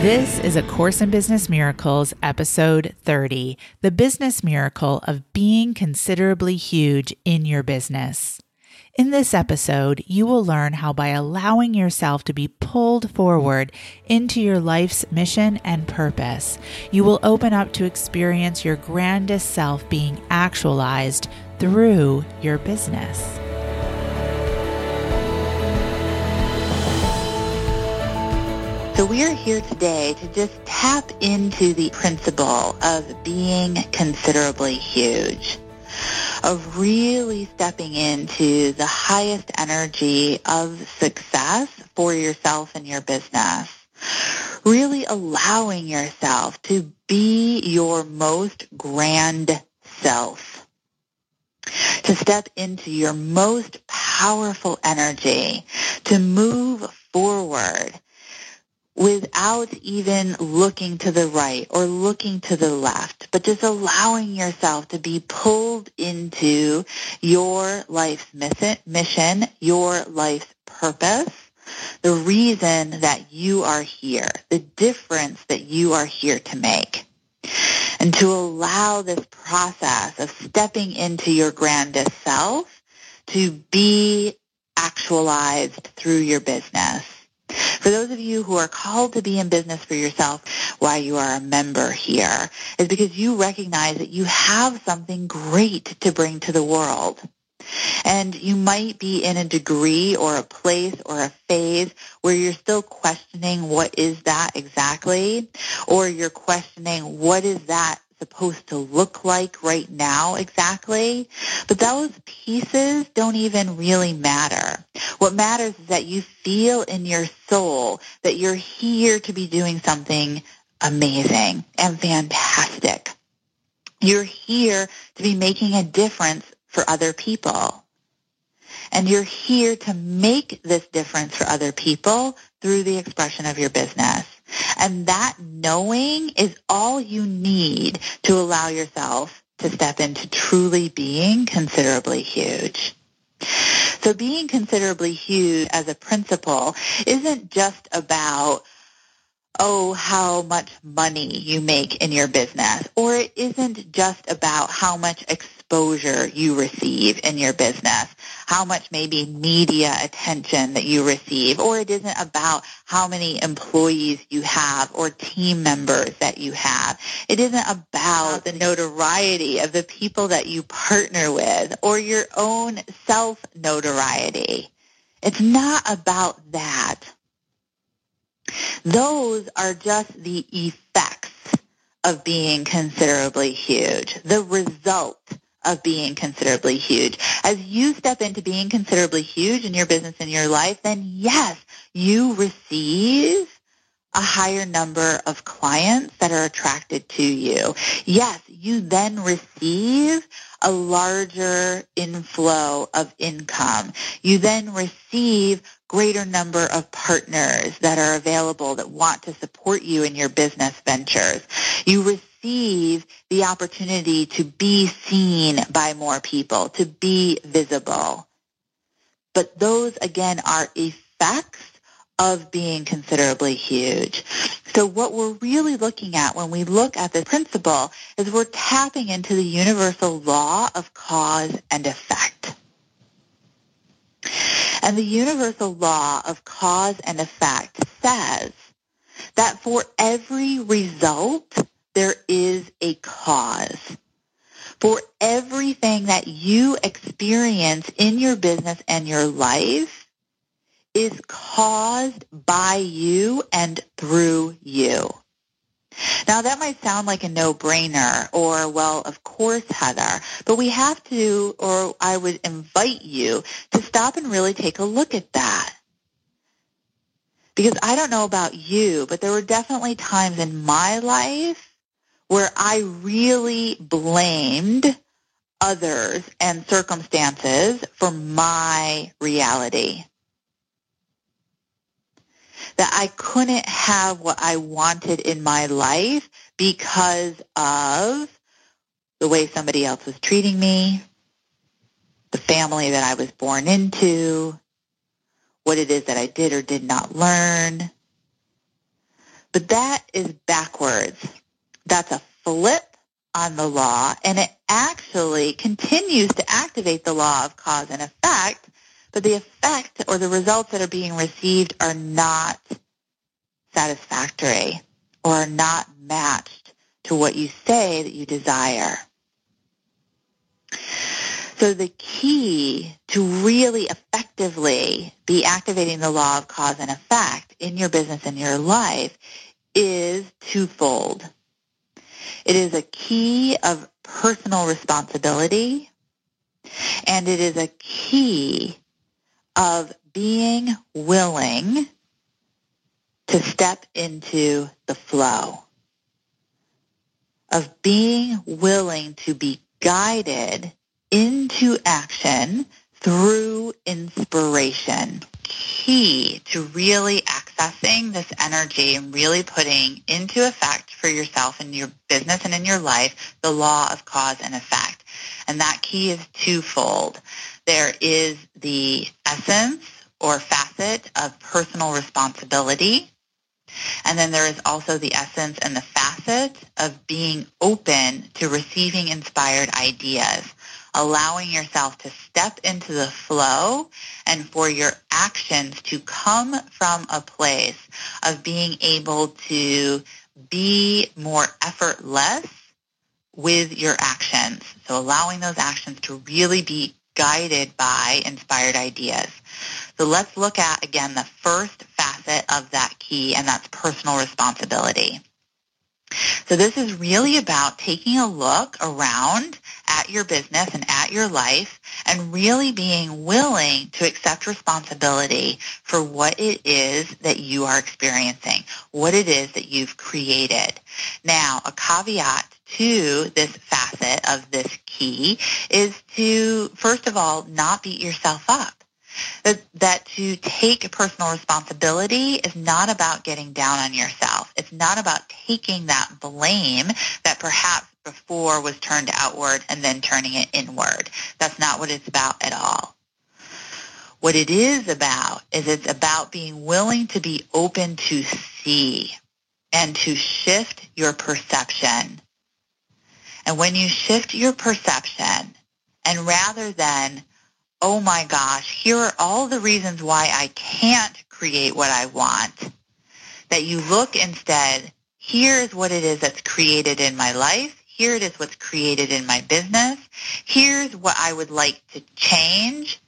This is A Course in Business Miracles, episode 30 The Business Miracle of Being Considerably Huge in Your Business. In this episode, you will learn how by allowing yourself to be pulled forward into your life's mission and purpose, you will open up to experience your grandest self being actualized through your business. So we are here today to just tap into the principle of being considerably huge, of really stepping into the highest energy of success for yourself and your business. Really allowing yourself to be your most grand self. To step into your most powerful energy, to move forward without even looking to the right or looking to the left, but just allowing yourself to be pulled into your life's mission, your life's purpose, the reason that you are here, the difference that you are here to make. And to allow this process of stepping into your grandest self to be actualized through your business. For those of you who are called to be in business for yourself, why you are a member here is because you recognize that you have something great to bring to the world. And you might be in a degree or a place or a phase where you're still questioning what is that exactly, or you're questioning what is that supposed to look like right now exactly. But those pieces don't even really matter. What matters is that you feel in your soul that you're here to be doing something amazing and fantastic. You're here to be making a difference for other people. And you're here to make this difference for other people through the expression of your business. And that knowing is all you need to allow yourself to step into truly being considerably huge. So being considerably huge as a principle isn't just about oh, how much money you make in your business, or it isn't just about how much exposure you receive in your business, how much maybe media attention that you receive, or it isn't about how many employees you have or team members that you have. It isn't about the notoriety of the people that you partner with or your own self-notoriety. It's not about that. Those are just the effects of being considerably huge, the result of being considerably huge. As you step into being considerably huge in your business and your life, then yes, you receive a higher number of clients that are attracted to you. Yes, you then receive a larger inflow of income. You then receive greater number of partners that are available that want to support you in your business ventures. You receive the opportunity to be seen by more people, to be visible. But those again are effects of being considerably huge. So what we're really looking at when we look at this principle is we're tapping into the universal law of cause and effect. And the universal law of cause and effect says that for every result, there is a cause. For everything that you experience in your business and your life, is caused by you and through you. Now that might sound like a no-brainer or, well, of course, Heather, but we have to, or I would invite you to stop and really take a look at that. Because I don't know about you, but there were definitely times in my life where I really blamed others and circumstances for my reality. That I couldn't have what I wanted in my life because of the way somebody else was treating me, the family that I was born into, what it is that I did or did not learn. But that is backwards. On the law, and it actually continues to activate the law of cause and effect, but the effect or the results that are being received are not satisfactory or are not matched to what you say that you desire. So the key to really effectively be activating the law of cause and effect in your business and your life is twofold. It is a key of personal responsibility and it is a key of being willing to step into the flow, of being willing to be guided into action through inspiration. Key to really accessing this energy and really putting into effect for yourself and your business and in your life the law of cause and effect. And that key is twofold. There is the essence or facet of personal responsibility. And then there is also the essence and the facet of being open to receiving inspired ideas allowing yourself to step into the flow and for your actions to come from a place of being able to be more effortless with your actions. So allowing those actions to really be guided by inspired ideas. So let's look at, again, the first facet of that key, and that's personal responsibility. So this is really about taking a look around at your business and at your life and really being willing to accept responsibility for what it is that you are experiencing, what it is that you've created. Now, a caveat to this facet of this key is to, first of all, not beat yourself up that, that to take personal responsibility is not about getting down on yourself. It's not about taking that blame that perhaps before was turned outward and then turning it inward. That's not what it's about at all. What it is about is it's about being willing to be open to see and to shift your perception. And when you shift your perception, and rather than oh my gosh, here are all the reasons why I can't create what I want. That you look instead, here's what it is that's created in my life. Here it is what's created in my business. Here's what I would like to change.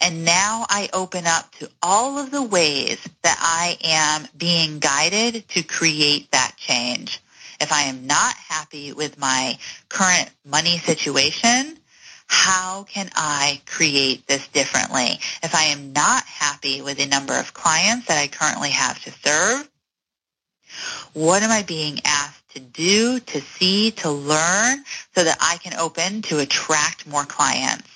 And now I open up to all of the ways that I am being guided to create that change. If I am not happy with my current money situation, how can I create this differently? If I am not happy with the number of clients that I currently have to serve, what am I being to do, to see, to learn so that I can open to attract more clients?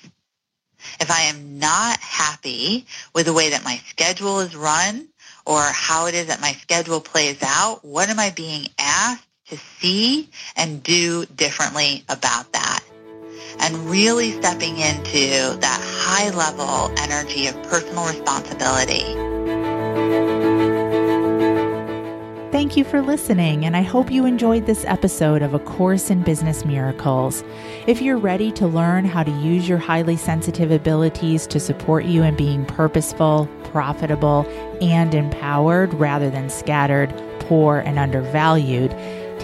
If I am not happy with the way that my schedule is run or how it is that my schedule plays out, what am I being asked to see and do differently about that? and really stepping into that high level energy of personal responsibility. Thank you for listening, and I hope you enjoyed this episode of A Course in Business Miracles. If you're ready to learn how to use your highly sensitive abilities to support you in being purposeful, profitable, and empowered rather than scattered, poor, and undervalued,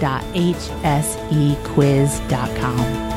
www.hsequiz.com.